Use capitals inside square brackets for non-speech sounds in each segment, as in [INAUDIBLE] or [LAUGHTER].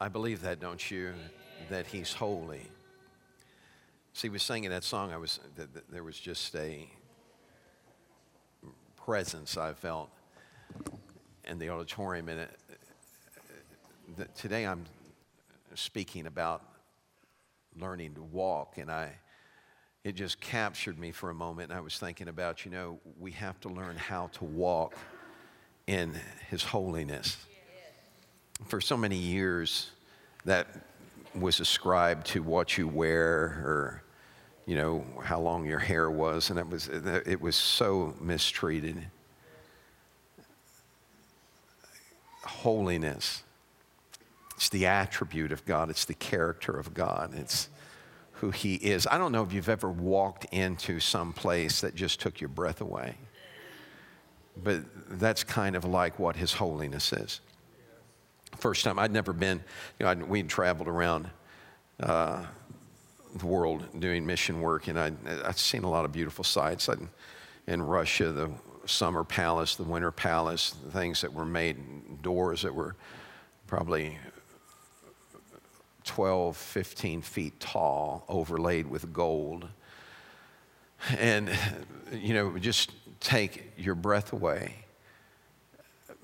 I believe that, don't you? That He's holy. See, we was singing that song. I was there was just a presence I felt in the auditorium, and it, today I'm speaking about learning to walk, and I it just captured me for a moment. And I was thinking about, you know, we have to learn how to walk in His holiness. For so many years, that was ascribed to what you wear or, you know, how long your hair was, and it was it was so mistreated. Holiness. It's the attribute of God. It's the character of God. It's who He is. I don't know if you've ever walked into some place that just took your breath away, but that's kind of like what His holiness is. First time, I'd never been, you know, I'd, we'd traveled around uh, the world doing mission work, and I'd, I'd seen a lot of beautiful sights. I'd, in Russia, the summer palace, the winter palace, the things that were made, doors that were probably 12, 15 feet tall, overlaid with gold. And, you know, just take your breath away.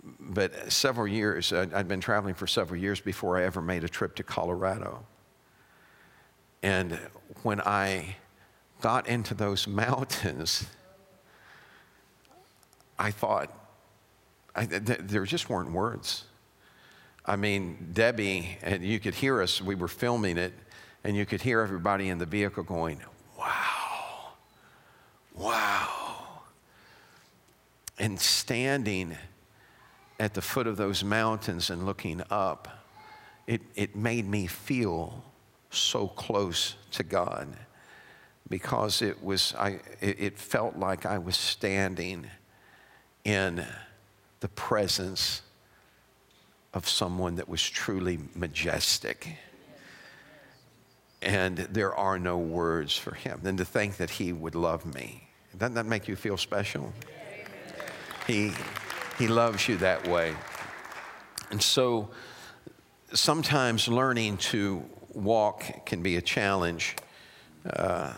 But several years, I'd been traveling for several years before I ever made a trip to Colorado. And when I got into those [LAUGHS] mountains, I thought, I, th- there just weren't words. I mean, Debbie, and you could hear us, we were filming it, and you could hear everybody in the vehicle going, wow, wow. And standing at the foot of those mountains and looking up, it, it made me feel so close to God because it was I, it felt like I was standing in the presence of someone that was truly majestic. And there are no words for him. Then to think that he would love me. Doesn't that make you feel special? He, he loves you that way. And so sometimes learning to walk can be a challenge. Uh,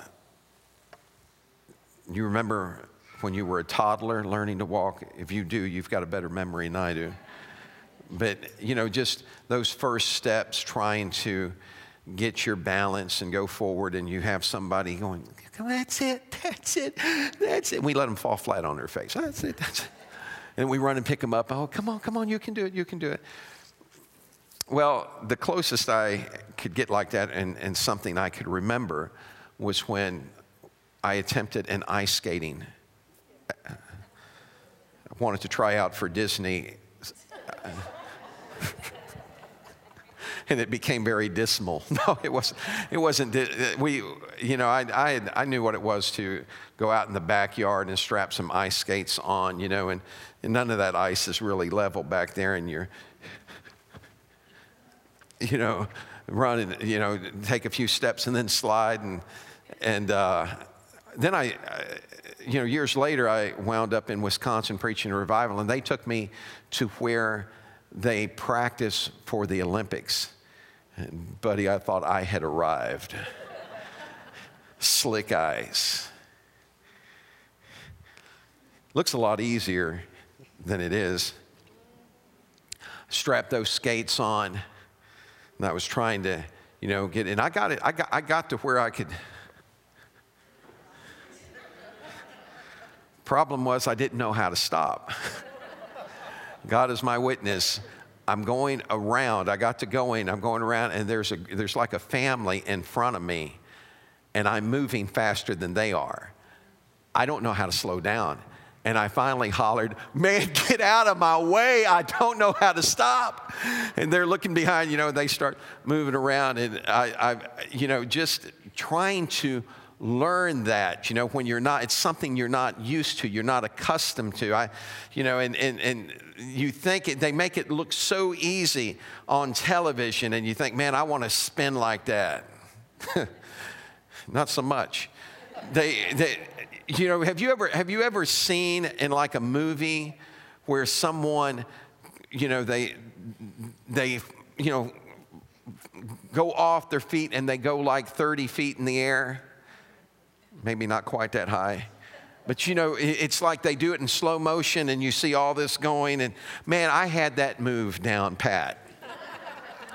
you remember when you were a toddler learning to walk? If you do, you've got a better memory than I do but you know, just those first steps trying to get your balance and go forward, and you have somebody going, That's it, that's it, that's it. We let them fall flat on their face. That's it, that's it. And we run and pick them up. Oh, come on, come on, you can do it, you can do it. Well, the closest I could get like that, and, and something I could remember, was when I attempted an ice skating. I wanted to try out for Disney. [LAUGHS] and it became very dismal. [LAUGHS] No, it wasn't. It wasn't. We, you know, I, I, I knew what it was to go out in the backyard and strap some ice skates on, you know, and, and none of that ice is really level back there, and you're, [LAUGHS] you know, run and you know, take a few steps and then slide, and and uh, then I, you know, years later, I wound up in Wisconsin preaching a revival, and they took me to where they practice for the Olympics. And, buddy, I thought I had arrived. Slick eyes. Looks a lot easier than it is. Strap those skates on, and I was trying to, you know, get in. I got it. I got, I got to where I could. Problem was, I didn't know how to stop. [LAUGHS] God is my witness. I'm going around. I got to going. I'm going around, and there's, a, there's like a family in front of me, and I'm moving faster than they are. I don't know how to slow down. And I finally hollered, Man, [LAUGHS] get out of my way. I don't know how to stop. And they're looking behind, you know, they start moving around. And I, I you know, just trying to learn that, you know, when you're not, it's something you're not used to, you're not accustomed to. I, you know, and, and, and you think it, they make it look so easy on television, and you think, man, I want to spin like that. [LAUGHS] not so much. They, they, you know, have you ever, have you ever seen in like a movie where someone, you know, they, they, you know, go off their feet and they go like 30 feet in the air. Maybe not quite that high. But you know, it's like they do it in slow motion and you see all this going. And man, I had that move down pat.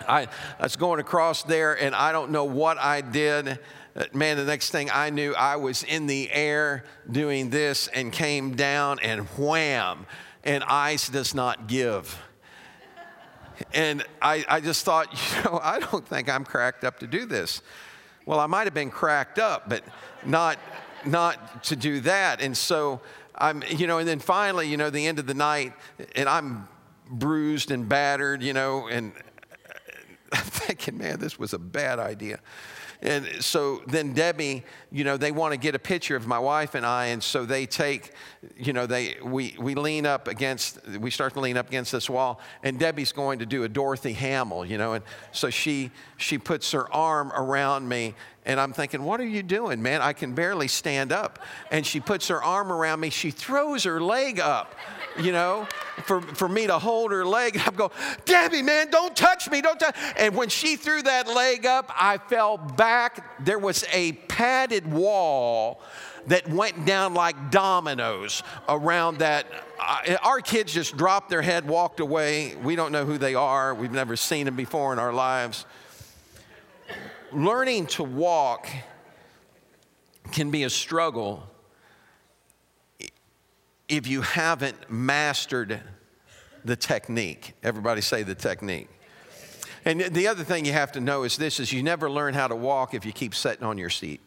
I, I was going across there and I don't know what I did. Uh, man, the next thing I knew, I was in the air doing this and came down and wham, and ice does not give. And I, I just thought, [LAUGHS] you know, I don't think I'm cracked up to do this. Well, I might have been cracked up, but not, not to do that. And so I'm, you know, and then finally, you know, the end of the night, and I'm bruised and battered, you know, and [LAUGHS] I'm thinking, man, this was a bad idea. And so then Debbie, you know, they want to get a picture of my wife and I, and so they take, you know, they we we lean up against, we start to lean up against this wall, and Debbie's going to do a Dorothy Hamill, you know, and so she she puts her arm around me, and I'm thinking, what are you doing, man? I can barely stand up, and she puts her arm around me, she throws her leg up you know, for, for me to hold her leg. I'm going, Debbie, man, don't touch me, don't touch. And when she threw that leg up, I fell back. There was a padded wall that went down like dominoes around that. Uh, our kids just dropped their head, walked away. We don't know who they are. We've never seen them before in our lives. Learning to walk can be a struggle if you haven't mastered the technique. Everybody say the technique. And the other thing you have to know is this is you never learn how to walk if you keep sitting on your seat.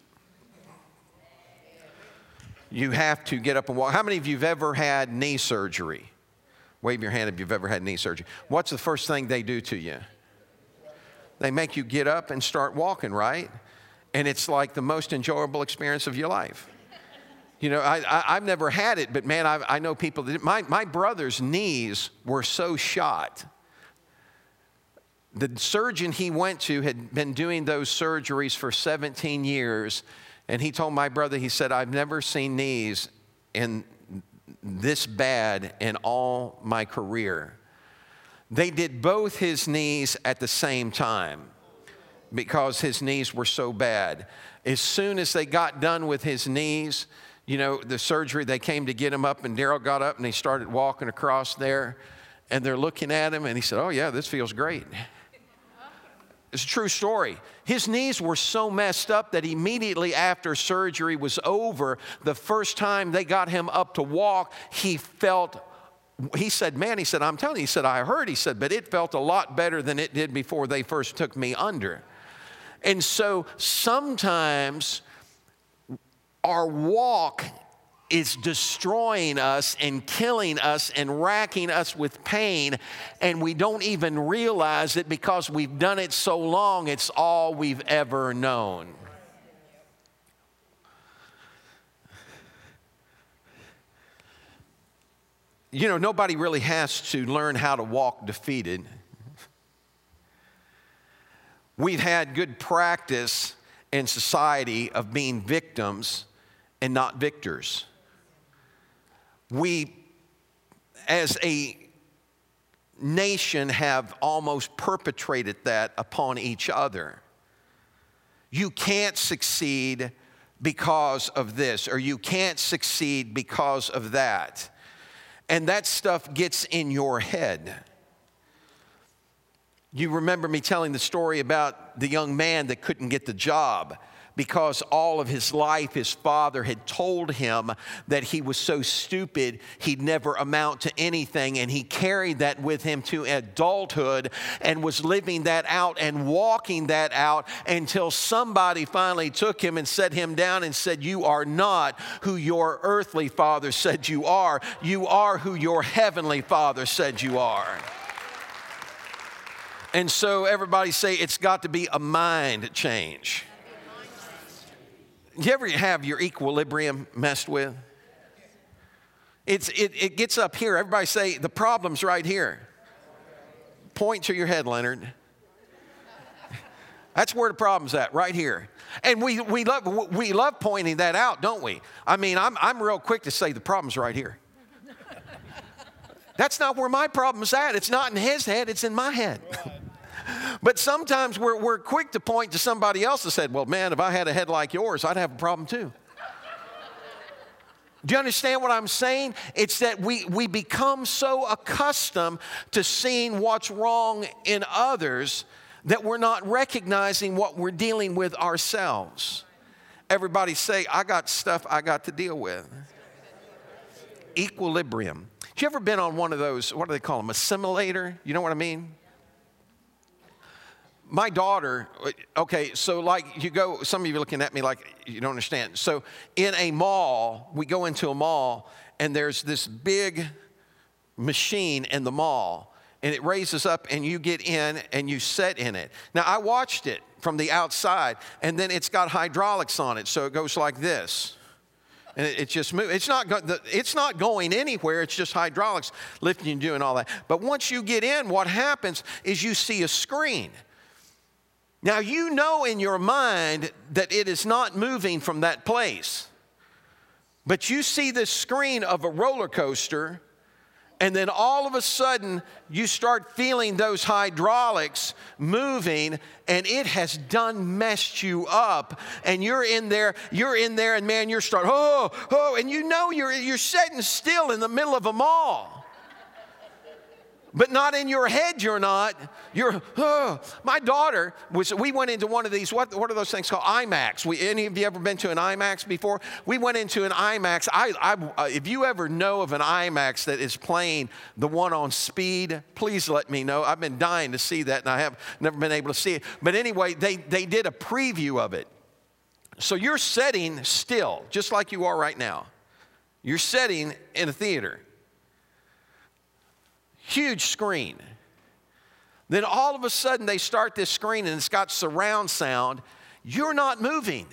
You have to get up and walk. How many of you have ever had knee surgery? Wave your hand if you've ever had knee surgery. What's the first thing they do to you? They make you get up and start walking, right? And it's like the most enjoyable experience of your life. You know, I, have never had it, but man, I, I know people that my, my brother's knees were so shot. The surgeon he went to had been doing those surgeries for 17 years, and he told my brother, he said, I've never seen knees in this bad in all my career. They did both his knees at the same time because his knees were so bad. As soon as they got done with his knees, you know, the surgery, they came to get him up, and Daryl got up and he started walking across there. And they're looking at him, and he said, Oh, yeah, this feels great. It's a true story. His knees were so messed up that immediately after surgery was over, the first time they got him up to walk, he felt, he said, Man, he said, I'm telling you, he said, I heard, he said, but it felt a lot better than it did before they first took me under. And so sometimes our walk is destroying us and killing us and racking us with pain, and we don't even realize it because we've done it so long, it's all we've ever known. You know, nobody really has to learn how to walk defeated. We've had good practice in society of being victims and not victors. We, as a nation, have almost perpetrated that upon each other. You can't succeed because of this, or you can't succeed because of that. And that stuff gets in your head. You remember me telling the story about the young man that couldn't get the job because all of his life his father had told him that he was so stupid he'd never amount to anything. And he carried that with him to adulthood and was living that out and walking that out until somebody finally took him and set him down and said, You are not who your earthly father said you are. You are who your heavenly father said you are. And so everybody say it's got to be a mind change you ever have your equilibrium messed with? It's, it, it gets up here. Everybody say, the problem's right here. Point to your head, Leonard. That's where the problem's at, right here. And we, we, love, we love pointing that out, don't we? I mean, I'm, I'm real quick to say the problem's right here. That's not where my problem's at. It's not in his head, it's in my head. [LAUGHS] But sometimes we're, we're quick to point to somebody else and said, Well, man, if I had a head like yours, I'd have a problem too. Do you understand what I'm saying? It's that we, we become so accustomed to seeing what's wrong in others that we're not recognizing what we're dealing with ourselves. Everybody say, I got stuff I got to deal with. Equilibrium. Have you ever been on one of those, what do they call them, a simulator? You know what I mean? My daughter, okay, so like you go, some of you are looking at me like you don't understand. So in a mall, we go into a mall and there's this big machine in the mall and it raises up and you get in and you sit in it. Now I watched it from the outside and then it's got hydraulics on it. So it goes like this. And it, just moves. It's not, go, it's not going anywhere. It's just hydraulics lifting and doing all that. But once you get in, what happens is you see a screen. Now, you know in your mind that it is not moving from that place, but you see this screen of a roller coaster, and then all of a sudden you start feeling those hydraulics moving, and it has done messed you up. And you're in there, you're in there, and man, you're starting, oh, oh, and you know you're, you're sitting still in the middle of a mall but not in your head you're not. You're oh. my daughter was we went into one of these what, what are those things called? Imax we, any of you ever been to an imax before? We went into an imax I, I, uh, if you ever know of an imax that is playing the one on speed please let me know. I've been dying to see that and i have never been able to see it. But anyway they, they did a preview of it. So you're sitting still just like you are right now. You're sitting in a theater huge screen. Then all of a sudden they start this screen and it's got surround sound. You're not moving,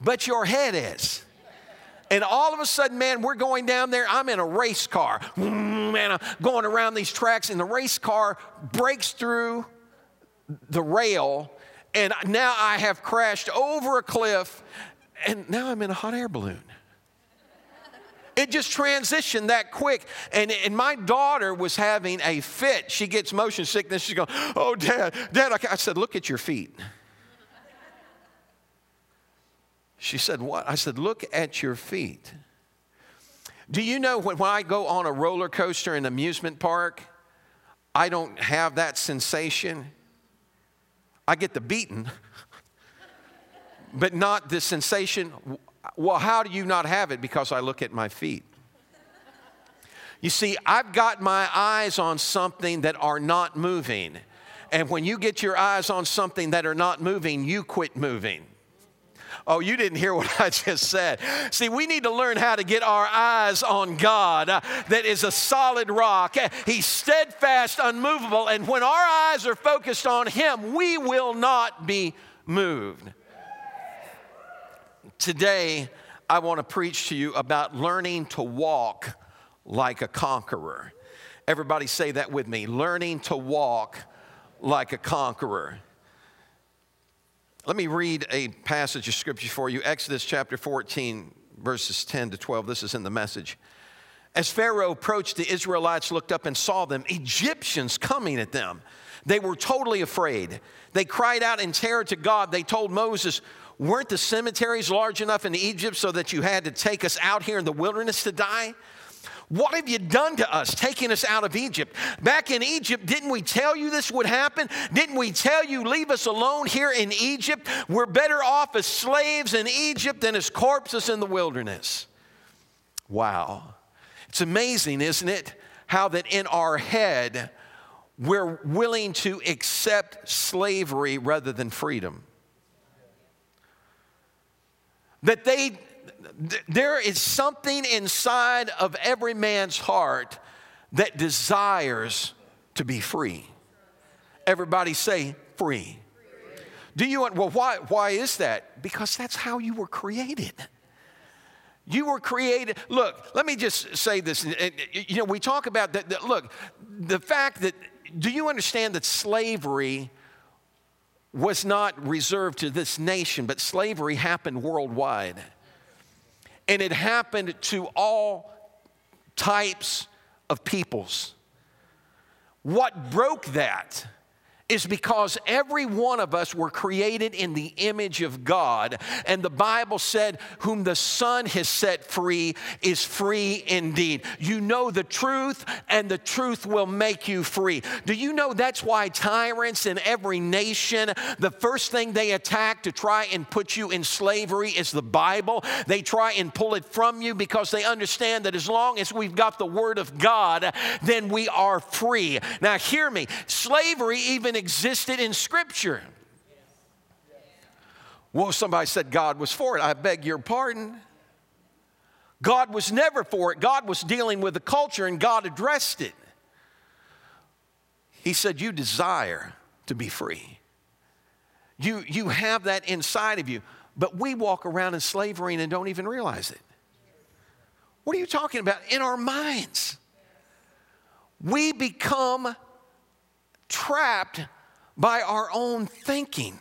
but your head is. And all of a sudden, man, we're going down there. I'm in a race car. Man, I'm going around these tracks, and the race car breaks through the rail. And now I have crashed over a cliff, and now I'm in a hot air balloon. It just transitioned that quick. And, and my daughter was having a fit. She gets motion sickness. She's going, Oh, dad, dad. I said, Look at your feet. She said, What? I said, Look at your feet. Do you know when, when I go on a roller coaster in amusement park, I don't have that sensation? I get the beating, [LAUGHS] but not the sensation. Well, how do you not have it? Because I look at my feet. You see, I've got my eyes on something that are not moving. And when you get your eyes on something that are not moving, you quit moving. Oh, you didn't hear [LAUGHS] what I just said. See, we need to learn how to get our eyes on God uh, that is a solid rock. He's steadfast, unmovable, and when our eyes are focused on Him, we will not be moved. Today, I want to preach to you about learning to walk like a conqueror. Everybody say that with me learning to walk like a conqueror. Let me read a passage of scripture for you Exodus chapter 14, verses 10 to 12. This is in the message. As Pharaoh approached, the Israelites looked up and saw them, Egyptians coming at them. They were totally afraid. They cried out in terror to God. They told Moses, Weren't the cemeteries large enough in Egypt so that you had to take us out here in the wilderness to die? What have you done to us, taking us out of Egypt? Back in Egypt, didn't we tell you this would happen? Didn't we tell you, leave us alone here in Egypt? We're better off as slaves in Egypt than as corpses in the wilderness. Wow. It's amazing, isn't it? How that in our head, we're willing to accept slavery rather than freedom that they there is something inside of every man's heart that desires to be free. Everybody say free. Do you want well why why is that? Because that's how you were created. You were created. Look, let me just say this. You know, we talk about that. Look, the fact that, do you understand that slavery was not reserved to this nation, but slavery happened worldwide. And it happened to all types of peoples. What broke that is because every one of us were created in the image of God. And the Bible said, Whom the Son has set free is free indeed. You know the truth, and the truth will make you free. Do you know that's why tyrants in every nation, the first thing they attack to try and put you in slavery is the Bible? They try and pull it from you because they understand that as long as we've got the Word of God, then we are free. Now, hear me slavery, even existed in Scripture. Well, somebody said God was for it. I beg your pardon. God was never for it. God was dealing with the culture and God addressed it. He said, You desire to be free. You, you have that inside of you, but we walk around in slavery and don't even realize it. What are you talking about? In our minds. We become trapped by our own thinking.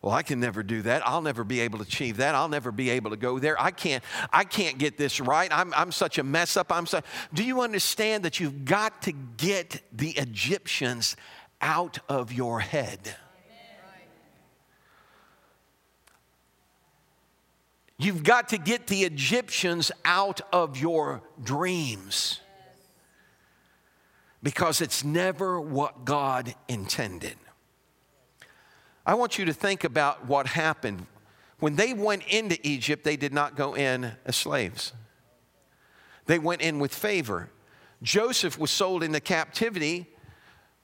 Well, I can never do that. I'll never be able to achieve that. I'll never be able to go there. I can't, I can't get this right. I'm, I'm such a mess up. I'm so, do you understand that you've got to get the Egyptians out of your head? You've got to get the Egyptians out of your dreams because it's never what God intended. I want you to think about what happened. When they went into Egypt, they did not go in as slaves, they went in with favor. Joseph was sold into captivity,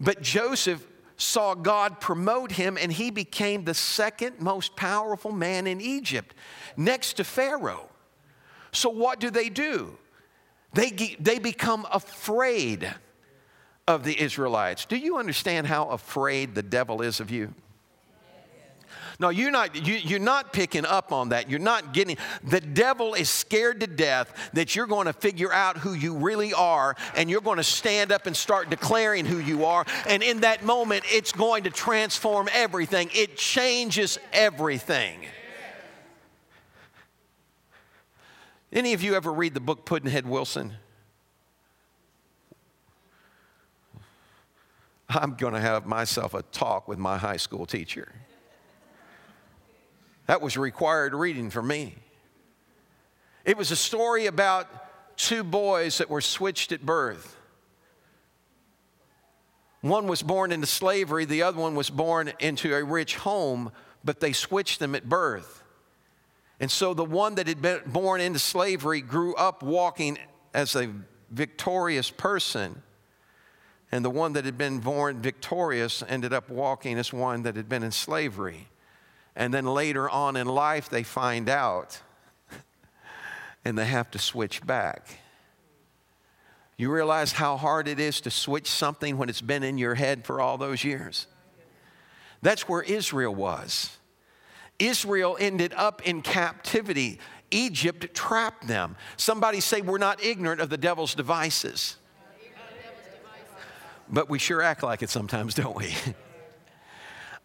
but Joseph saw God promote him and he became the second most powerful man in Egypt next to Pharaoh. So, what do they do? They, they become afraid of the Israelites. Do you understand how afraid the devil is of you? No, you're not, you, you're not picking up on that. You're not getting, the devil is scared to death that you're going to figure out who you really are and you're going to stand up and start declaring who you are. And in that moment, it's going to transform everything, it changes everything. Any of you ever read the book Pudd'nhead Wilson? I'm going to have myself a talk with my high school teacher. That was required reading for me. It was a story about two boys that were switched at birth. One was born into slavery, the other one was born into a rich home, but they switched them at birth. And so the one that had been born into slavery grew up walking as a victorious person and the one that had been born victorious ended up walking as one that had been in slavery. And then later on in life, they find out [LAUGHS] and they have to switch back. You realize how hard it is to switch something when it's been in your head for all those years? That's where Israel was. Israel ended up in captivity. Egypt trapped them. Somebody say, We're not ignorant of the devil's devices but we sure act like it sometimes, don't we? [LAUGHS]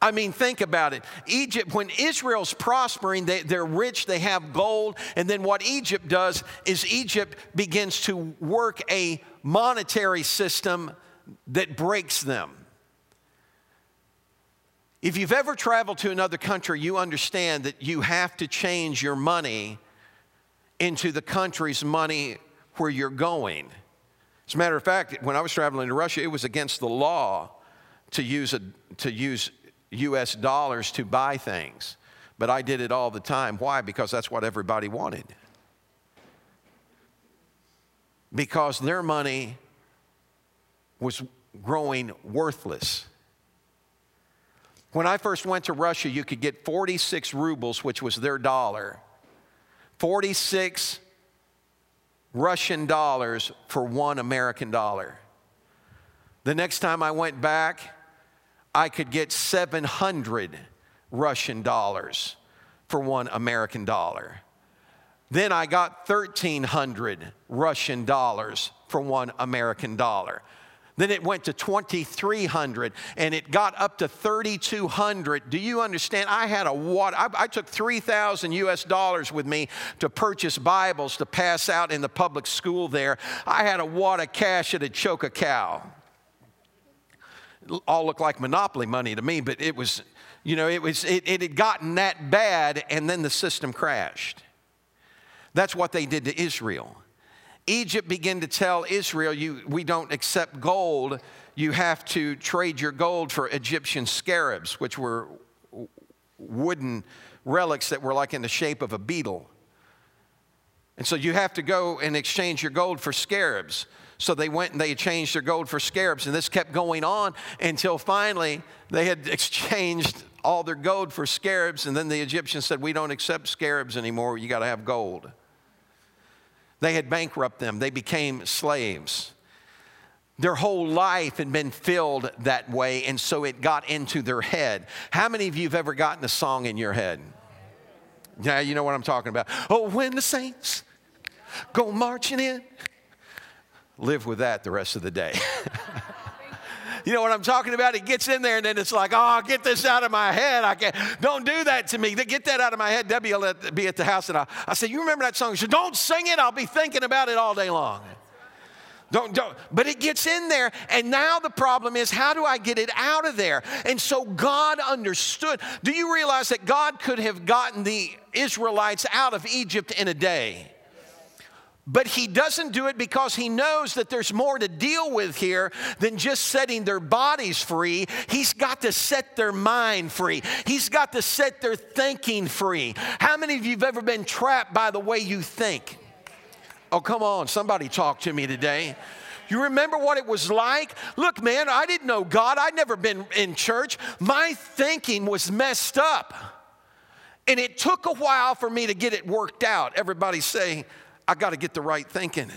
I mean, think about it. Egypt, when Israel's prospering, they, they're rich, they have gold, and then what Egypt does is Egypt begins to work a monetary system that breaks them. If you've ever traveled to another country, you understand that you have to change your money into the country's money where you're going. As a matter of fact, when I was traveling to Russia, it was against the law to use, a, to use US dollars to buy things. But I did it all the time. Why? Because that's what everybody wanted. Because their money was growing worthless. When I first went to Russia, you could get 46 rubles, which was their dollar. 46 Russian dollars for one American dollar. The next time I went back, I could get 700 Russian dollars for one American dollar. Then I got 1,300 Russian dollars for one American dollar. Then it went to 2,300 and it got up to 3,200. Do you understand? I had a what? I, I took 3,000 US dollars with me to purchase Bibles to pass out in the public school there. I had a wad of cash that'd choke a cow. all looked like monopoly money to me, but it was, you know, it was it, it had gotten that bad, and then the system crashed. That's what they did to Israel. Egypt began to tell Israel, you, we don't accept gold. You have to trade your gold for Egyptian scarabs, which were wooden relics that were like in the shape of a beetle. And so you have to go and exchange your gold for scarabs. So they went and they changed their gold for scarabs. And this kept going on until finally they had [LAUGHS] exchanged all their gold for scarabs. And then the Egyptians said, We don't accept scarabs anymore. You got to have gold. They had bankrupted them, they became slaves. Their whole life had been filled that way, and so it got into their head. How many of you have ever gotten a song in your head? Yeah, you know what I'm talking about. Oh, when the saints go marching in, live with that the rest of the day. [LAUGHS] you know what I'm talking about? It gets in there and then it's like, oh, get this out of my head. I can't, don't do that to me. Get that out of my head. Debbie will be at the house and I, I said, you remember that song? She said, don't sing it. I'll be thinking about it all day long. Don't, don't, but it gets in there, and now the problem is how do I get it out of there? And so God understood. Do you realize that God could have gotten the Israelites out of Egypt in a day? But he doesn't do it because he knows that there's more to deal with here than just setting their bodies free. He's got to set their mind free. He's got to set their thinking free. How many of you have ever been trapped by the way you think? Oh, come on, somebody talk to me today. You remember what it was like? Look, man, I didn't know God. I'd never been in church. My thinking was messed up. And it took a while for me to get it worked out. Everybody say, I got to get the right thinking.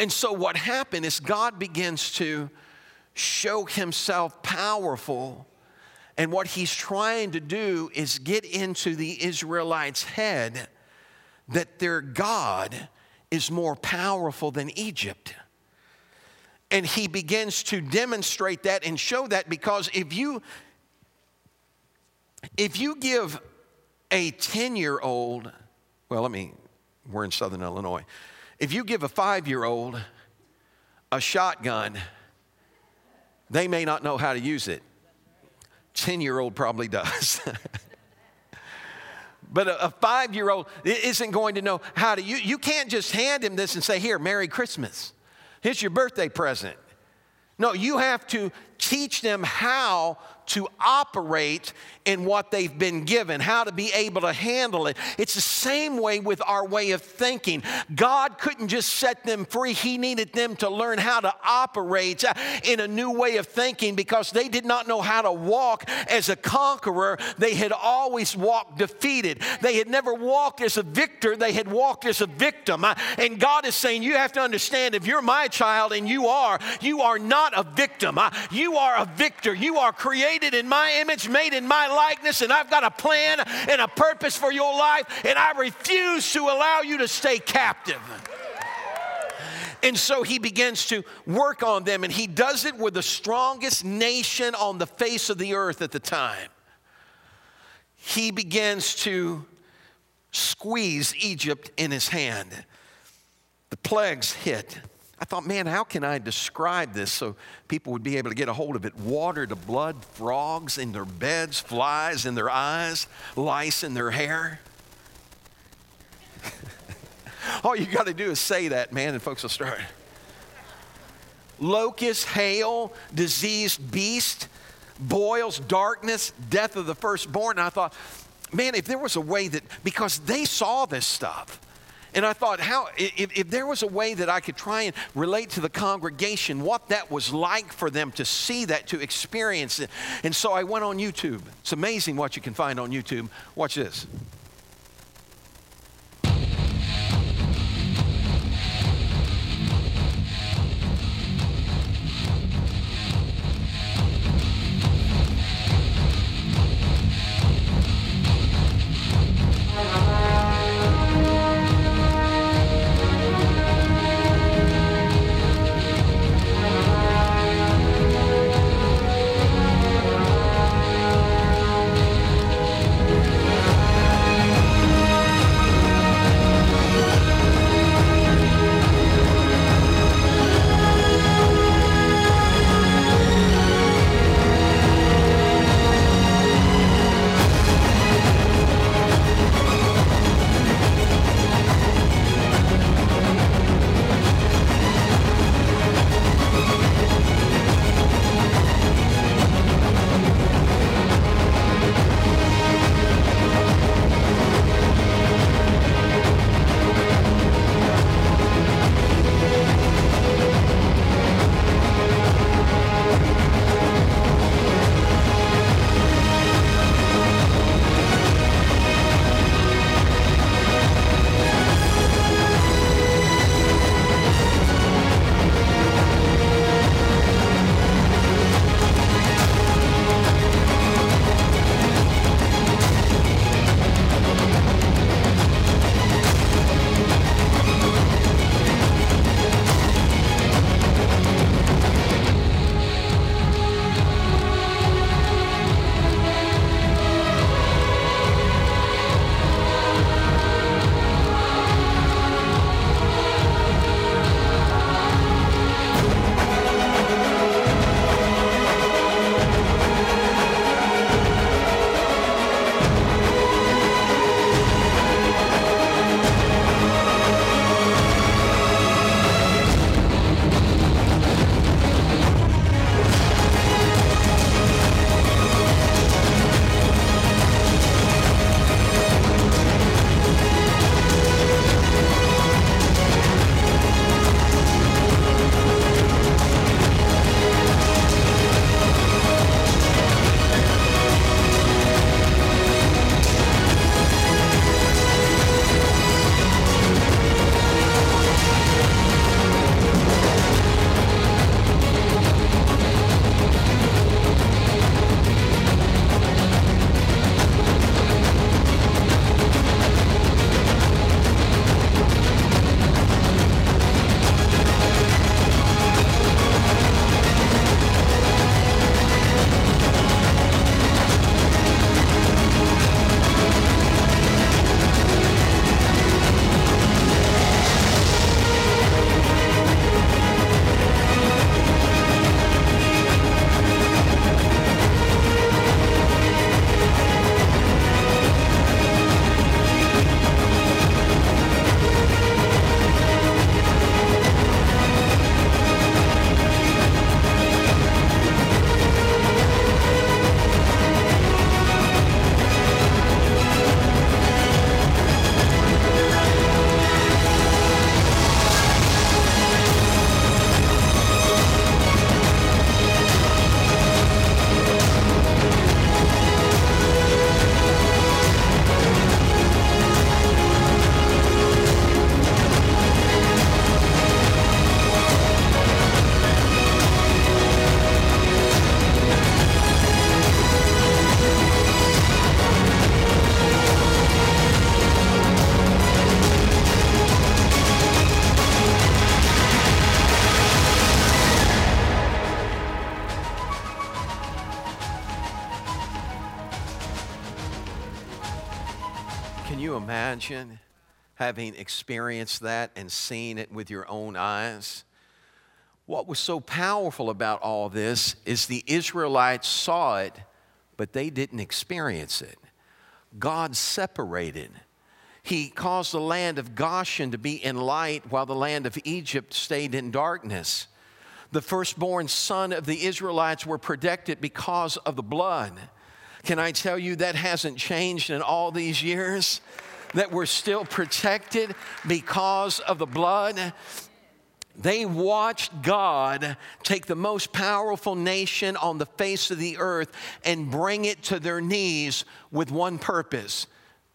And so what happened is God begins to show himself powerful. And what he's trying to do is get into the Israelites' head that their God is more powerful than Egypt. And he begins to demonstrate that and show that because if you if you give a 10 year old, well, let me we're in southern Illinois. If you give a five year old a shotgun, they may not know how to use it. 10 year old probably does. [LAUGHS] but a, five year old isn't going to know how to use You can't just hand him this and say, Here, Merry Christmas. Here's your birthday present. No, you have to teach them how to operate in what they've been given, how to be able to handle it. It's the same way with our way of thinking. God couldn't just set them free, He needed them to learn how to operate uh, in a new way of thinking because they did not know how to walk as a conqueror. They had always walked defeated. They had never walked as a victor, they had walked as a victim. Uh, and God is saying, You have to understand if you're my child, and you are, you are not a victim. Uh, you are a victor. You are created in my image, made in my likeness, and I've got a plan and a purpose for your life, and I refuse to allow you to stay captive. And so he begins to work on them, and he does it with the strongest nation on the face of the earth at the time. He begins to squeeze Egypt in his hand. The plagues hit. I thought, man, how can I describe this so people would be able to get a hold of it? Water to blood, frogs in their beds, flies in their eyes, lice in their hair. [LAUGHS] All you got to do is say that, man, and folks will start. Locust, hail, diseased beast, boils, darkness, death of the firstborn. And I thought, man, if there was a way that, because they saw this stuff, and I thought, how, if, if, there was a way that I could try and relate to the congregation what that was like for them to see that, to experience it. And so I went on YouTube. It's amazing what you can find on YouTube. Watch this. Imagine having experienced that and seen it with your own eyes? What was so powerful about all this is the Israelites saw it, but they didn't experience it. God separated. He caused the land of Goshen to be in light while the land of Egypt stayed in darkness. The firstborn son of the Israelites were protected because of the blood. Can I tell you that hasn't changed in all these years? That we're still protected because of the blood. They watched God take the most powerful nation on the face of the earth and bring it to their knees with one purpose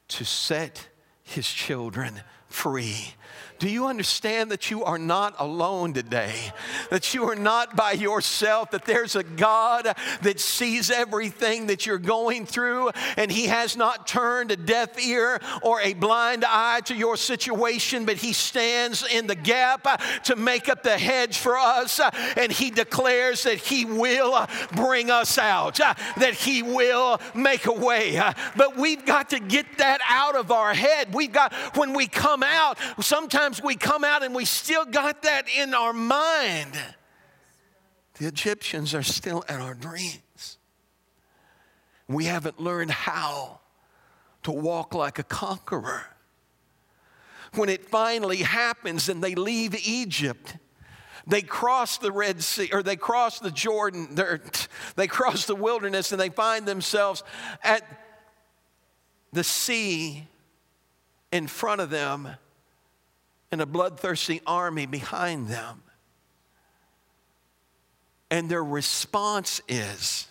to set his children free. Do you understand that you are not alone today? That you are not by yourself, that there's a God that sees everything that you're going through, and He has not turned a deaf ear or a blind eye to your situation, but He stands in the gap to make up the hedge for us, and He declares that He will bring us out, that He will make a way. But we've got to get that out of our head. We've got, when we come out, sometimes sometimes we come out and we still got that in our mind. The Egyptians are still in our dreams. We haven't learned how to walk like a conqueror. When it finally happens and they leave Egypt, they cross the Red Sea, or they cross the Jordan, [LAUGHS] they cross the wilderness, and they find themselves at the sea in front of them and a bloodthirsty army behind them. And their response is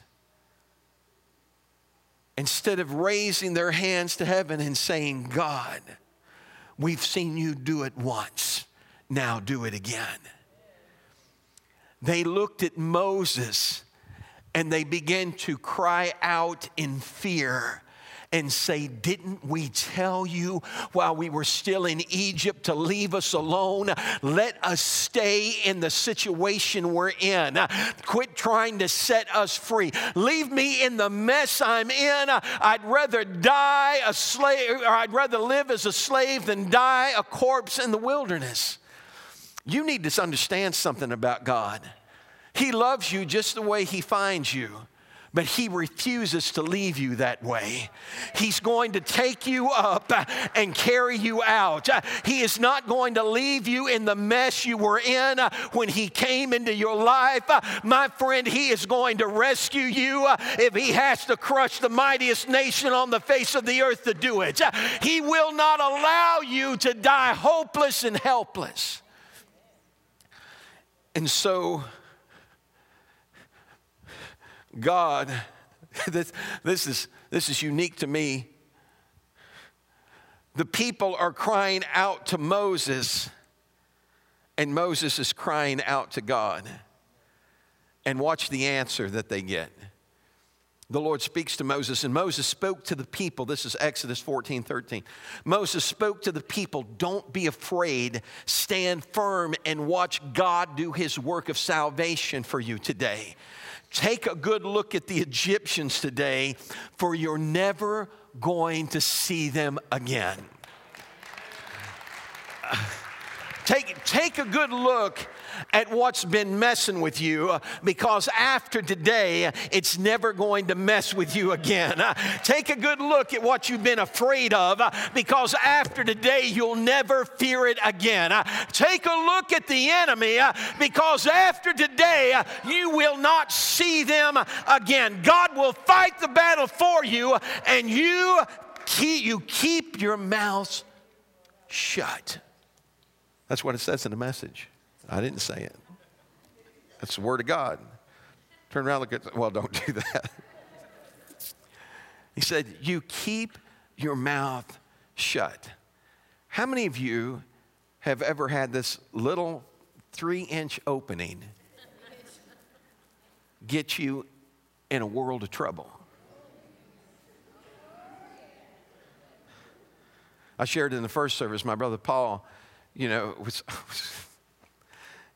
instead of raising their hands to heaven and saying, God, we've seen you do it once, now do it again. They looked at Moses and they began to cry out in fear and say, Didn't we tell you while we were still in Egypt to leave us alone? Let us stay in the situation we're in. Quit trying to set us free. Leave me in the mess I'm in. I'd rather die a slave, or I'd rather live as a slave than die a corpse in the wilderness. You need to understand something about God. He loves you just the way He finds you but he refuses to leave you that way. He's going to take you up and carry you out. He is not going to leave you in the mess you were in when he came into your life. My friend, he is going to rescue you if he has to crush the mightiest nation on the face of the earth to do it. He will not allow you to die hopeless and helpless. And so, God, [LAUGHS] this, this, is, this is unique to me. The people are crying out to Moses, and Moses is crying out to God. And watch the answer that they get. The Lord speaks to Moses, and Moses spoke to the people. This is Exodus 14 13. Moses spoke to the people, Don't be afraid, stand firm, and watch God do his work of salvation for you today. Take a good look at the Egyptians today, for you're never going to see them again. Uh, take, take a good look at what's been messing with you uh, because after today, it's never going to mess with you again. Uh, take a good look at what you've been afraid of uh, because after today, you'll never fear it again. Take a look at the enemy because after today, you will not see them again. God will fight the battle for you, and you keep, you keep your mouth shut. That's what it says in the message. I didn't say it. That's the word of God. Turn around, look at, well, don't do that. He said, You keep your mouth shut. How many of you have ever had this little three inch opening get you in a world of trouble? I shared in the first service, my brother Paul, you know, was, [LAUGHS] was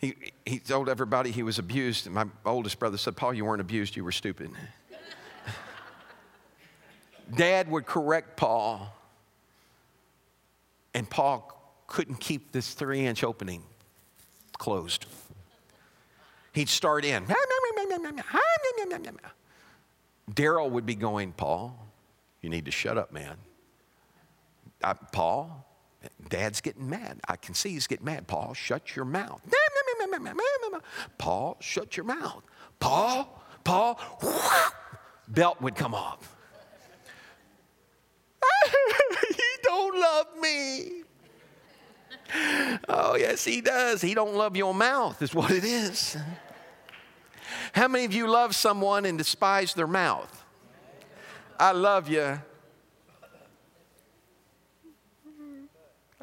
he, he told everybody he was abused. And my oldest brother said, Paul, you weren't abused, you were stupid. [LAUGHS] Dad would correct Paul And Paul couldn't keep this three inch opening closed. He'd start in. Daryl would be going, Paul, you need to shut up, man. I, Paul, Dad's getting mad. I can see he's getting mad. Paul, shut your mouth. Paul, shut your mouth. Paul, Paul, belt would come off. [LAUGHS] he don't love me. Oh, yes, he does. He don't love your mouth, is what it is. How many of you love someone and despise their mouth? I love you.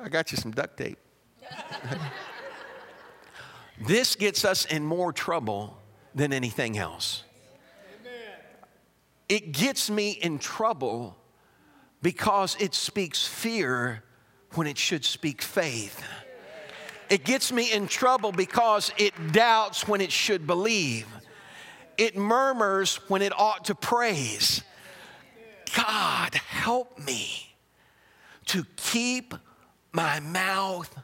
I got you some duct tape. [LAUGHS] this gets us in more trouble than anything else. It gets me in trouble because it speaks fear when it should speak faith. It gets me in trouble because it doubts when it should believe. It murmurs when it ought to praise. God, help me to keep my mouth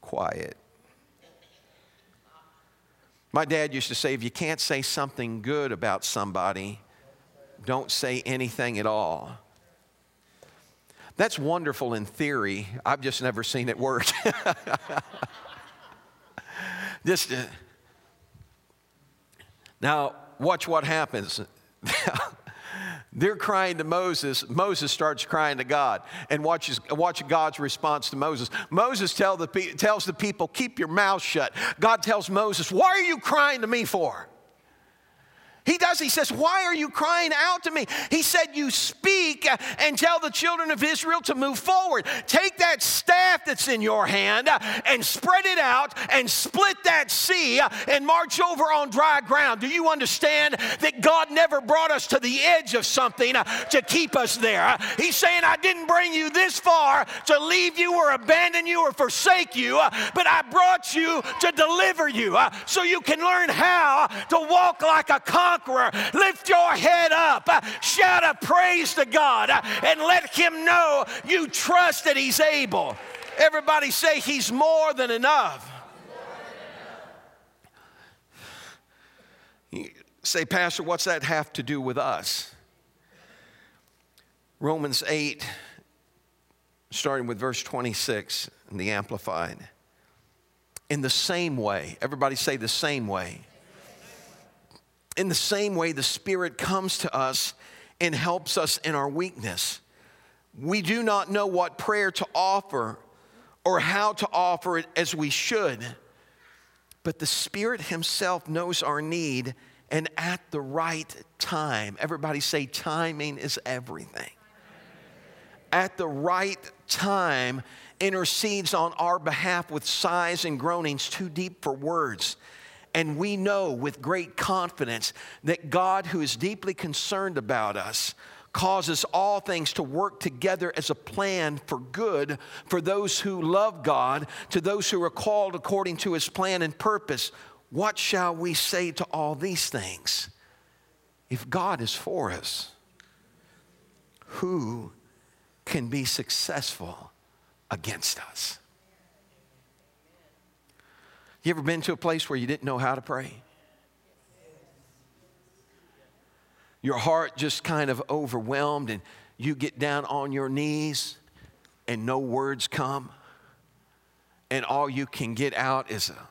quiet. My dad used to say if you can't say something good about somebody, don't say anything at all. That's wonderful in theory. I've just never seen it work. [LAUGHS] just uh, now, watch what happens. [LAUGHS] They're crying to Moses. Moses starts crying to God and watches, watch God's response to Moses. Moses tell the, tells the people, Keep your mouth shut. God tells Moses, Why are you crying to me for? He does. He says, Why are you crying out to me? He said, You speak and tell the children of Israel to move forward. Take that staff that's in your hand and spread it out and split that sea and march over on dry ground. Do you understand that God never brought us to the edge of something to keep us there? He's saying, I didn't bring you this far to leave you or abandon you or forsake you, but I brought you to deliver you so you can learn how to walk like a conqueror conqueror. Lift your head up, uh, shout a praise to God, uh, and let Him know you trust that He's able. Everybody say, He's more than enough. You say, Pastor, what's that have to do with us? Romans 8, starting with verse 26 in the Amplified. In the same way, everybody say the same way. In the same way, the Spirit comes to us and helps us in our weakness. We do not know what prayer to offer or how to offer it as we should, but the Spirit Himself knows our need and at the right time. Everybody say, timing is everything. At the right time, intercedes on our behalf with sighs and groanings too deep for words. And we know with great confidence that God, who is deeply concerned about us, causes all things to work together as a plan for good for those who love God, to those who are called according to his plan and purpose. What shall we say to all these things? If God is for us, who can be successful against us? You ever been to a place where you didn't know how to pray? Your heart just kind of overwhelmed, and you get down on your knees, and no words come, and all you can get out is a,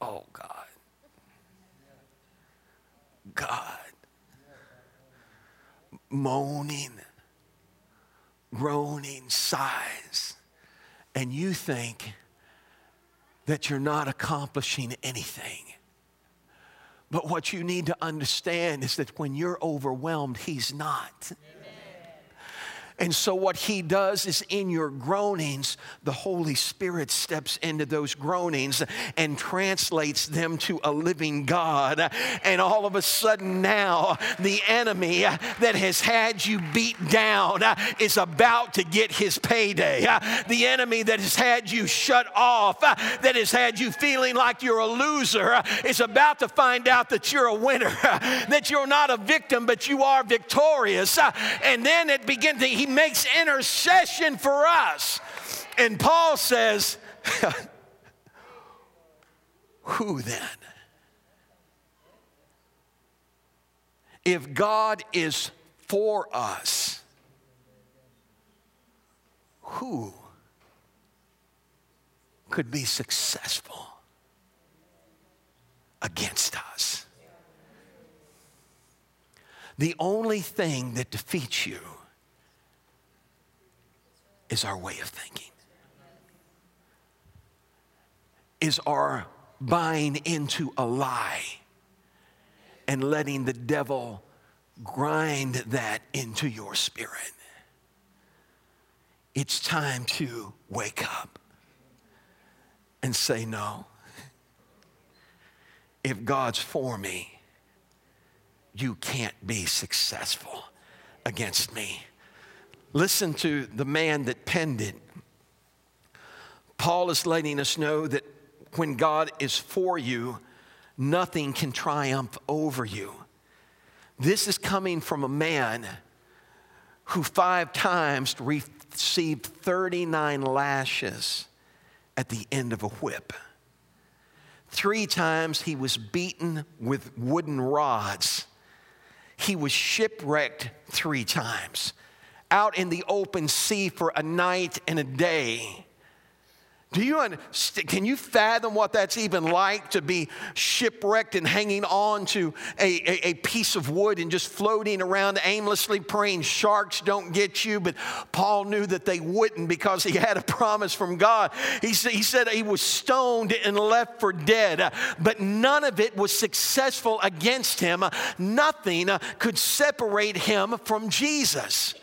oh God. God. Moaning, groaning sighs. And you think, that you're not accomplishing anything. But what you need to understand is that when you're overwhelmed, He's not. And so, what he does is in your groanings, the Holy Spirit steps into those groanings and translates them to a living God. And all of a sudden, now the enemy that has had you beat down is about to get his payday. The enemy that has had you shut off, that has had you feeling like you're a loser, is about to find out that you're a winner, [LAUGHS] that you're not a victim, but you are victorious. And then it begins to, he makes intercession for us. And Paul says, [LAUGHS] Who then? If God is for us, who could be successful against us? The only thing that defeats you is our way of thinking, is our buying into a lie and letting the devil grind that into your spirit. It's time to wake up and say, No. If God's for me, you can't be successful against me. Listen to the man that penned it. Paul is letting us know that when God is for you, nothing can triumph over you. This is coming from a man who five times received 39 lashes at the end of a whip. Three times he was beaten with wooden rods. He was shipwrecked three times out in the open sea for a night and a day. Do you? Can you fathom what that's even like to be shipwrecked and hanging on to a, a, a, piece of wood and just floating around aimlessly praying sharks don't get you? But Paul knew that they wouldn't because he had a promise from God. He, he said he was stoned and left for dead, uh, but none of it was successful against him. Nothing uh, could separate him from Jesus.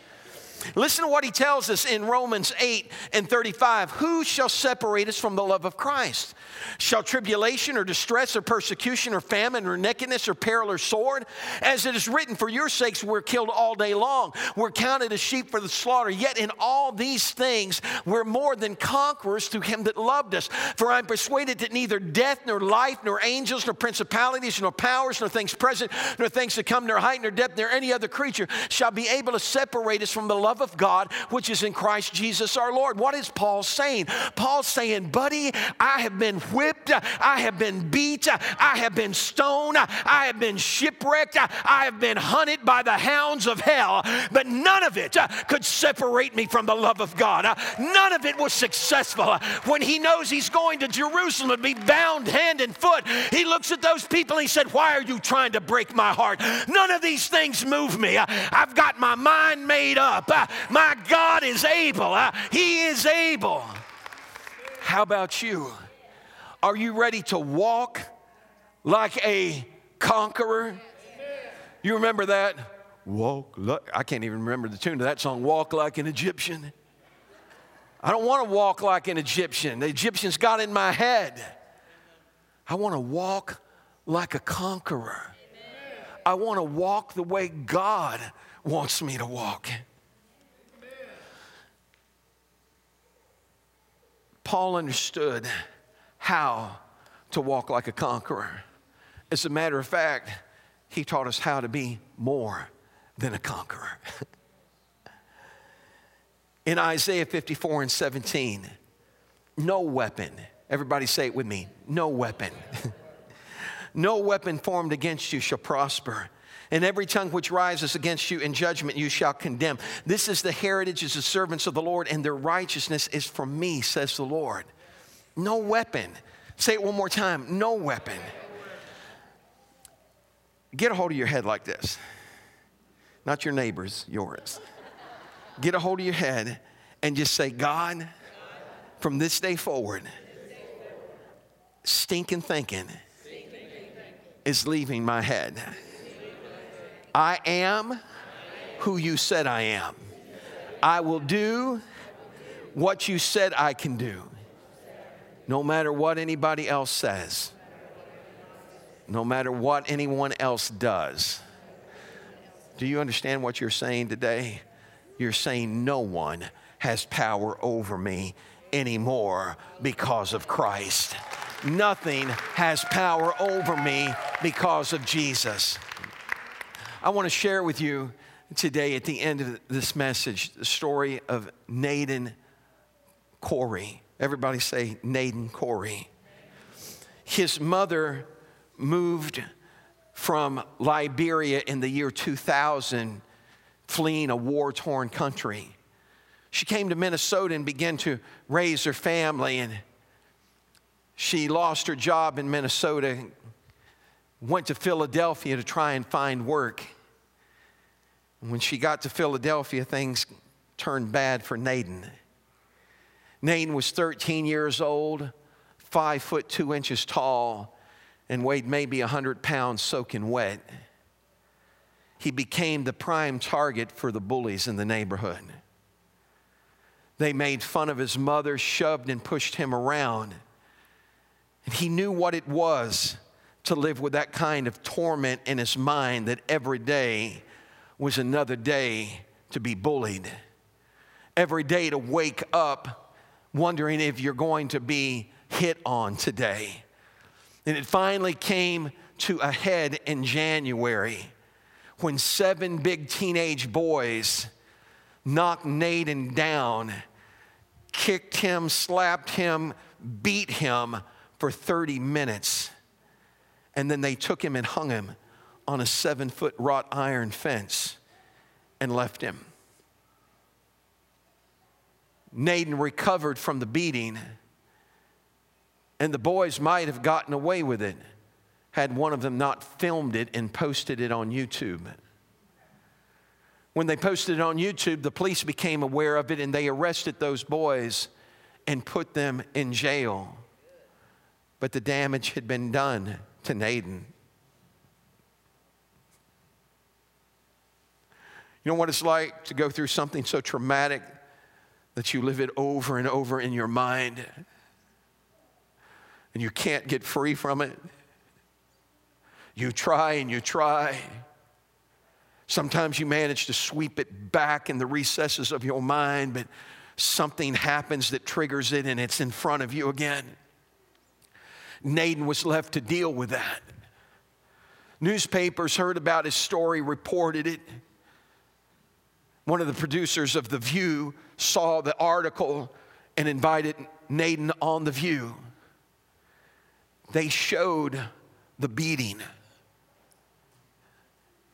Listen to what he tells us in Romans 8 and 35. Who shall separate us from the love of Christ? Shall tribulation or distress or persecution or famine or nakedness or peril or sword? As it is written, for your sakes we're killed all day long. We're counted as sheep for the slaughter. Yet in all these things we're more than conquerors through him that loved us. For I'm persuaded that neither death nor life nor angels nor principalities nor powers nor things present nor things to come nor height nor depth nor any other creature shall be able to separate us from the love of God which is in Christ Jesus our Lord. What is Paul saying? Paul's saying, buddy, I have been whipped, I have been beat, I have been stoned, I have been shipwrecked, I have been hunted by the hounds of hell, but none of it could separate me from the love of God. None of it was successful. When he knows he's going to Jerusalem to be bound hand and foot, he looks at those people and he said, Why are you trying to break my heart? None of these things move me. I've got my mind made up. [LAUGHS] My God is able. He is able. How about you? Are you ready to walk like a conqueror? You remember that? Walk like, I can't even remember the tune of that song, Walk Like an Egyptian. I don't want to walk like an Egyptian. The Egyptians got in my head. I want to walk like a conqueror. I want to walk the way God wants me to walk. Paul understood how to walk like a conqueror. As a matter of fact, he taught us how to be more than a conqueror. [LAUGHS] In Isaiah 54 and 17, no weapon, everybody say it with me, no weapon. [LAUGHS] no weapon formed against you shall prosper and every tongue which rises against you in judgment you shall condemn. This is the heritage of the servants of the Lord, and their righteousness is from me, says the Lord. No weapon. Say it one more time no weapon. Get a hold of your head like this. Not your neighbor's, yours. Get a hold of your head and just say, God, from this day forward, stinking thinking is leaving my head. I am who you said I am. I will do what you said I can do, no matter what anybody else says, no matter what anyone else does. Do you understand what you're saying today? You're saying no one has power over me anymore because of Christ. Nothing has power over me because of Jesus. I want to share with you today at the end of this message the story of Nadin Khoury. Everybody say Nadin Khoury. His mother moved from Liberia in the year 2000, fleeing a war torn country. She came to Minnesota and began to raise her family, and she lost her job in Minnesota, went to Philadelphia to try and find work. When she got to Philadelphia, things turned bad for Nadin. Nadin was 13 years old, five foot two inches tall, and weighed maybe 100 pounds soaking wet. He became the prime target for the bullies in the neighborhood. They made fun of his mother, shoved and pushed him around. And he knew what it was to live with that kind of torment in his mind that every day was another day to be bullied. Every day to wake up wondering if you're going to be hit on today. And it finally came to a head in January when seven big teenage boys knocked Nadin down, kicked him, slapped him, beat him for 30 minutes. And then they took him and hung him on a seven foot wrought iron fence and left him. Nadin recovered from the beating, and the boys might have gotten away with it had one of them not filmed it and posted it on YouTube. When they posted it on YouTube, the police became aware of it and they arrested those boys and put them in jail. But the damage had been done to Nadin. You know what it's like to go through something so traumatic that you live it over and over in your mind and you can't get free from it? You try and you try. Sometimes you manage to sweep it back in the recesses of your mind, but something happens that triggers it and it's in front of you again. Nadin was left to deal with that. Newspapers heard about his story, reported it. One of the producers of The View saw the article and invited Nadin on The View. They showed the beating.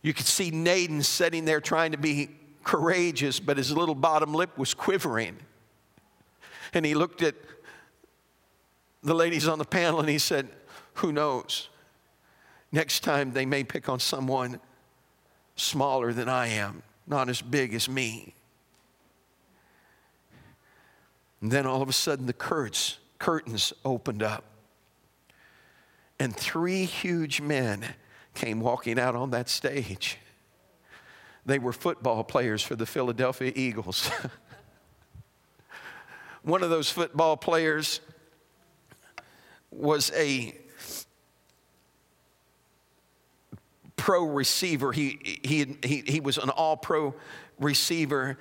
You could see Nadin sitting there trying to be courageous, but his little bottom lip was quivering. And he looked at the ladies on the panel and he said, Who knows? Next time they may pick on someone smaller than I am not as big as me. And then all of a sudden the curtains, curtains opened up. And three huge men came walking out on that stage. They were football players for the Philadelphia Eagles. [LAUGHS] One of those football players was a pro receiver. He, he, he, he was an all pro receiver,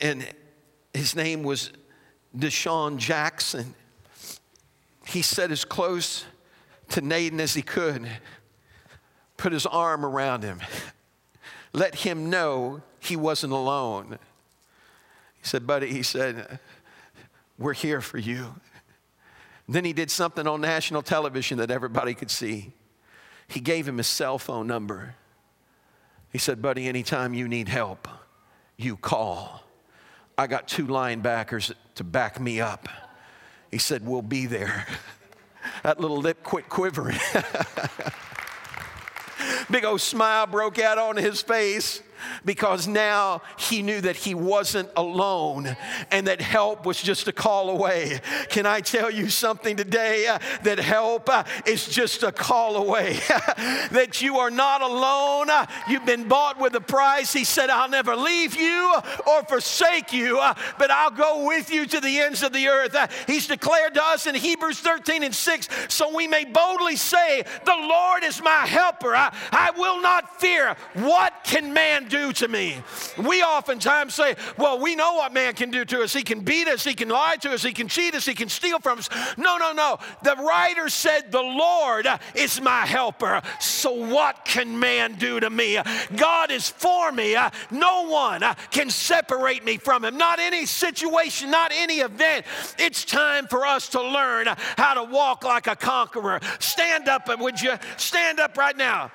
and his name was DeSean Jackson. He sat as close to Nadin as he could, put his arm around him, let him know he wasn't alone. He said, Buddy, he said, We're here for you. Then he did something on national television that everybody could see. He gave him his cell phone number. He said, Buddy, anytime you need help, you call. I got two linebackers to back me up. He said, We'll be there. [LAUGHS] that little lip quit quivering. [LAUGHS] Big old smile broke out on his face. Because now he knew that he wasn't alone and that help was just a call away. Can I tell you something today? Uh, that help uh, is just a call away. [LAUGHS] that you are not alone. Uh, you've been bought with a price. He said, I'll never leave you or forsake you, uh, but I'll go with you to the ends of the earth. Uh, he's declared to us in Hebrews 13 and 6 so we may boldly say, The Lord is my helper. I, I will not fear. What can man do to me? We oftentimes say, Well, we know what man can do to us. He can beat us, he can lie to us, he can cheat us, he can steal from us. No, no, no. The writer said, The Lord is my helper. So what can man do to me? God is for me. No one can separate me from him. Not any situation, not any event. It's time for us to learn how to walk like a conqueror. Stand up, would you? Stand up right now.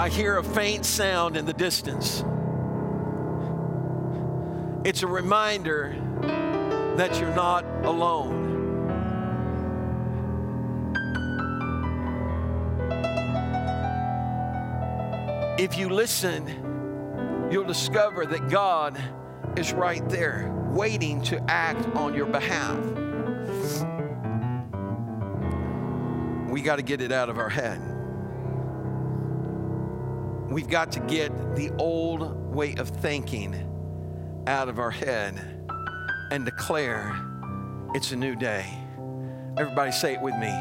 I hear a faint sound in the distance. It's a reminder that you're not alone. If you listen, you'll discover that God is right there, waiting to act on your behalf. We got to get it out of our head. We've got to get the old way of thinking out of our head and declare it's a new day. Everybody say it with me.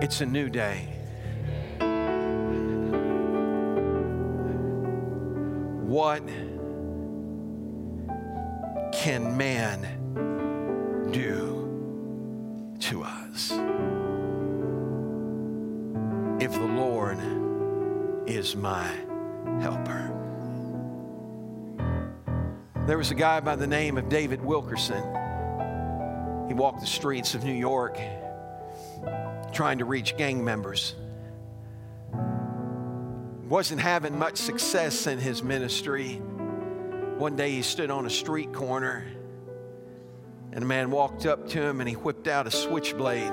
It's a new day. What can man do to us if the Lord is my helper? There was a guy by the name of David Wilkerson. He walked the streets of New York trying to reach gang members wasn't having much success in his ministry. One day he stood on a street corner and a man walked up to him and he whipped out a switchblade.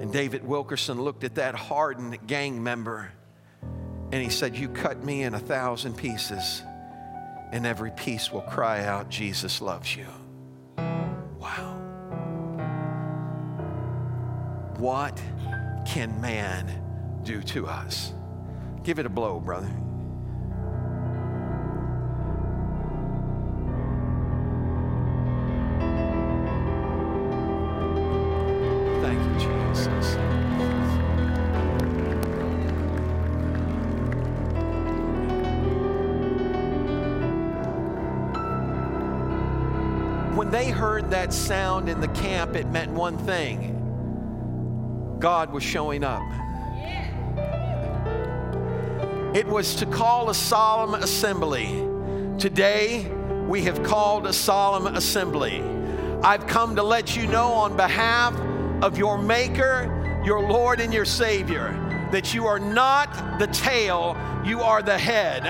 And David Wilkerson looked at that hardened gang member and he said, You cut me in a thousand pieces, and every piece will cry out, Jesus loves you. Wow. What can man do to us? Give it a blow, brother. That sound in the camp, it meant one thing God was showing up. It was to call a solemn assembly. Today, we have called a solemn assembly. I've come to let you know on behalf of your Maker, your Lord, and your Savior that you are not the tail, you are the head.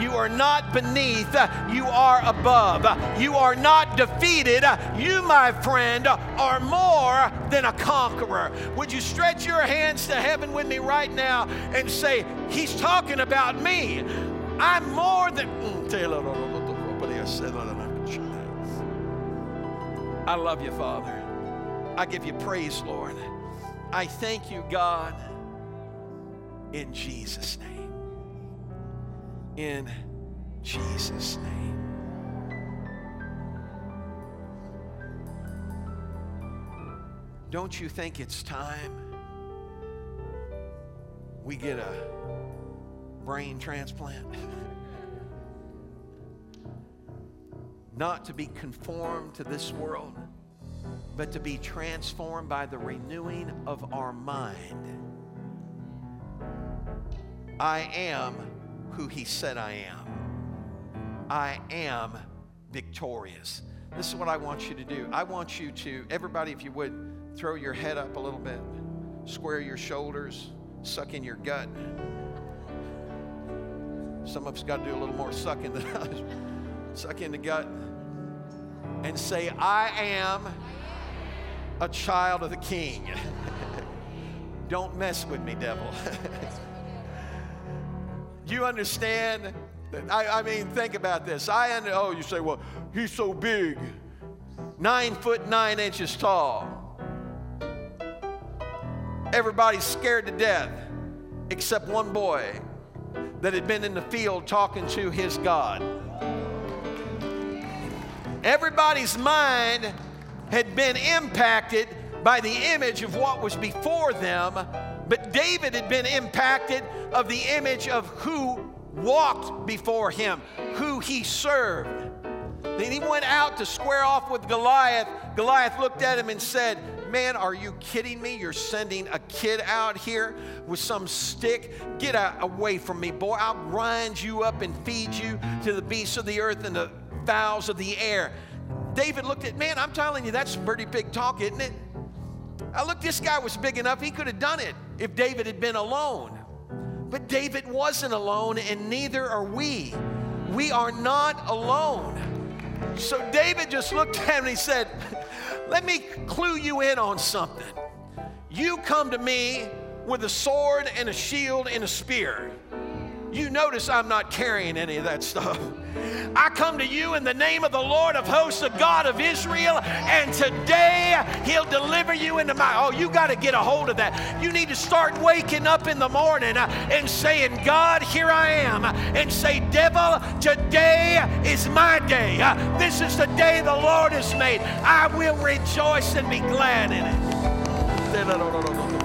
You are not beneath, you are above. You are not defeated. You, my friend, are more than a conqueror. Would you stretch your hands to heaven with me right now and say, He's talking about me. I'm more than. I love you, Father. I give you praise, Lord. I thank you, God, in Jesus' name in Jesus' name. Don't you think it's time we get a brain transplant? [LAUGHS] Not to be conformed to this world, but to be transformed by the renewing of our mind. I am who He said I am. I am victorious. This is what I want you to do. I want you to, everybody, if you would, throw your head up a little bit, square your shoulders, suck in your gut. Some of us got to do a little more sucking than [LAUGHS] others. Suck in the gut and say, I am a child of the king. [LAUGHS] Don't mess with me, devil. [LAUGHS] you understand? I, I, mean, think about this. I under, oh, you say, well, he's so big, nine foot nine inches tall. Everybody's scared to death, except one boy that had been in the field talking to his God. Everybody's mind had been impacted by the image of what was before them, but David had been impacted of the image of who walked before him, who he served. Then he went out to square off with Goliath. Goliath looked at him and said, Man, are you kidding me? You're sending a kid out here with some stick? Get away from me, boy. I'll grind you up and feed you to the beasts of the earth and the fowls of the air. David looked at, man, I'm telling you, that's pretty big talk, isn't it? I look, this guy was big enough, he could have done it if David had been alone. But David wasn't alone, and neither are we. We are not alone. So David just looked at him and he said, Let me clue you in on something. You come to me with a sword and a shield and a spear. You notice I'm not carrying any of that stuff. I come to you in the name of the Lord of hosts, the God of Israel, and today He'll deliver you into my. Oh, you got to get a hold of that. You need to start waking up in the morning uh, and saying, God, here I am. And say, Devil, today is my day. Uh, this is the day the Lord has made. I will rejoice and be glad in it.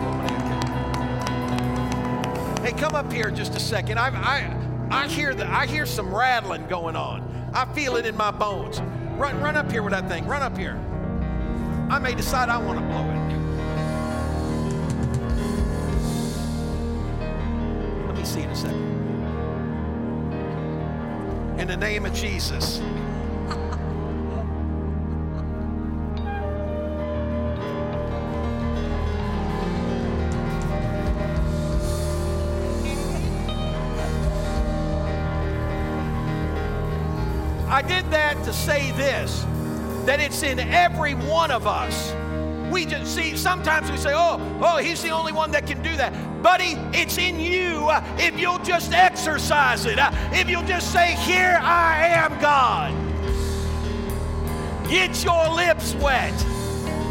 Hey, come up here just a second. I, I, I, hear the, I hear some rattling going on. I feel it in my bones. Run, run up here with that thing. Run up here. I may decide I want to blow it. Let me see in a second. In the name of Jesus. To say this that it's in every one of us. We just see, sometimes we say, oh, oh, he's the only one that can do that. Buddy, it's in you if you'll just exercise it. Uh, if you'll just say, Here I am, God. Get your lips wet.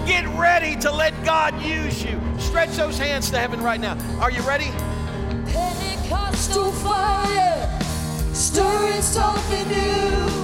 Get ready to let God use you. Stretch those hands to heaven right now. Are you ready? Pentecostal fire, stirring something new.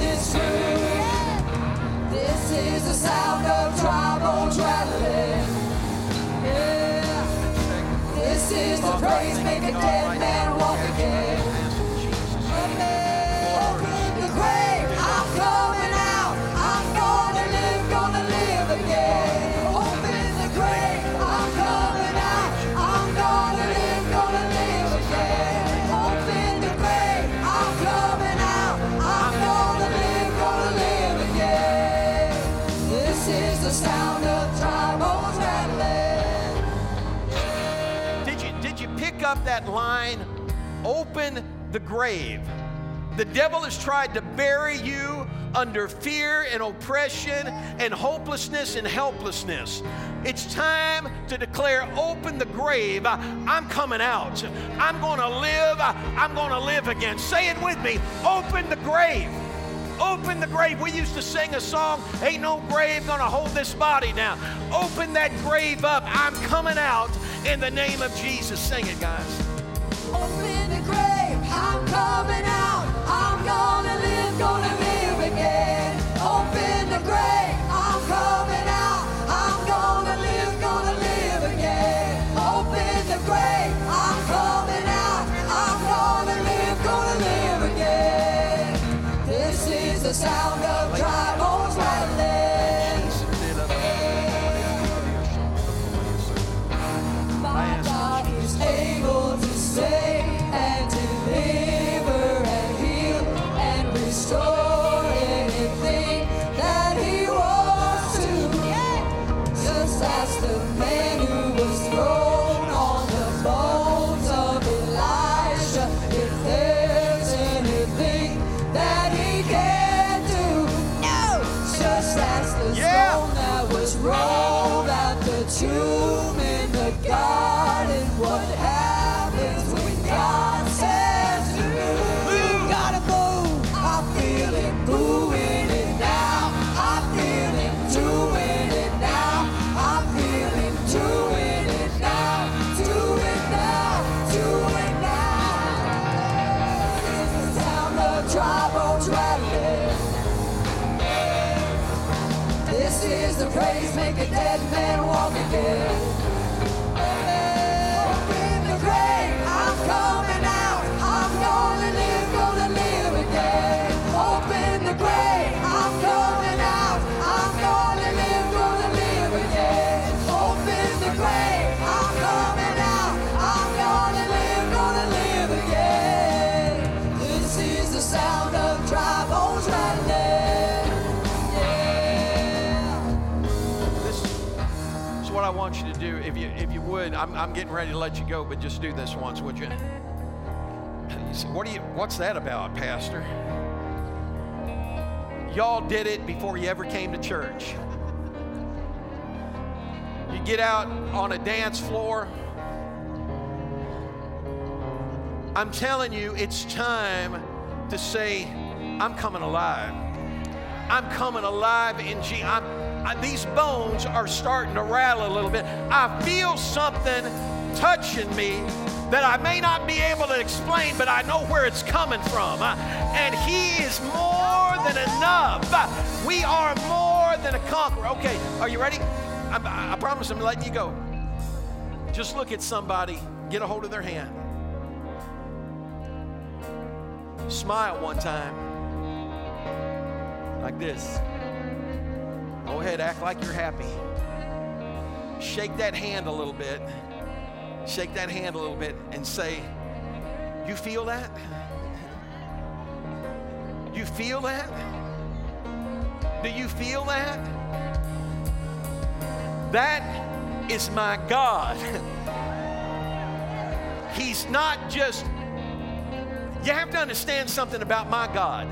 This room. This is the sound of trombones rattling. Yeah. This is the praise make a dead man walk again. That line, open the grave. The devil has tried to bury you under fear and oppression and hopelessness and helplessness. It's time to declare, open the grave. I'm coming out. I'm going to live. I'm going to live again. Say it with me. Open the grave. Open the grave. We used to sing a song, Ain't no grave gonna hold this body down. Open that grave up. I'm coming out in the name of Jesus. Sing it, guys. Open the grave. I'm coming out. I'm gonna live, gonna live again. Sound the praise, make a dead man walk again. I'm, I'm getting ready to let you go, but just do this once, would you? You say, what do you, what's that about, Pastor? Y'all did it before you ever came to church. You get out on a dance floor. I'm telling you, it's time to say, I'm coming alive. I'm coming alive in. I'm, I, these bones are starting to rattle a little bit. I feel something touching me that I may not be able to explain, but I know where it's coming from. Uh, and He is more than enough. Uh, we are more than a conqueror. Okay, are you ready? I, I promise I'm letting you go. Just look at somebody, get a hold of their hand. Smile one time like this. Go ahead, act like you're happy. Shake that hand a little bit. Shake that hand a little bit and say, You feel that? You feel that? Do you feel that? That is my God. He's not just you have to understand something about my God.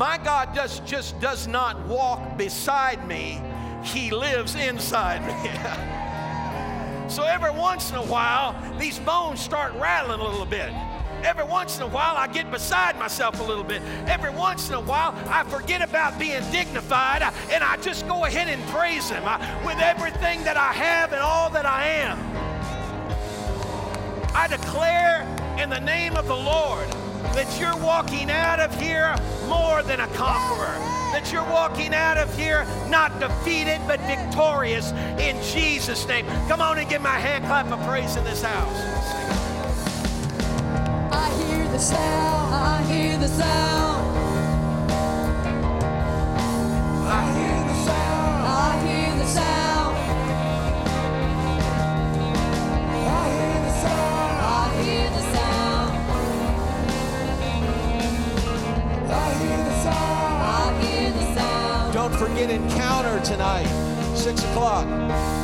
My God does, just does not walk beside me, He lives inside me. [LAUGHS] so every once in a while, these bones start rattling a little bit. Every once in a while, I get beside myself a little bit. Every once in a while, I forget about being dignified uh, and I just go ahead and praise Him uh, with everything that I have and all that I am. I declare in the name of the Lord that you're walking out of here more than a conqueror. That you're walking out of here not defeated but victorious in Jesus' name. Come on and give my hand clap of praise in this house. I hear the sound, I hear the sound. Sound. Encounter tonight, 6 o'clock.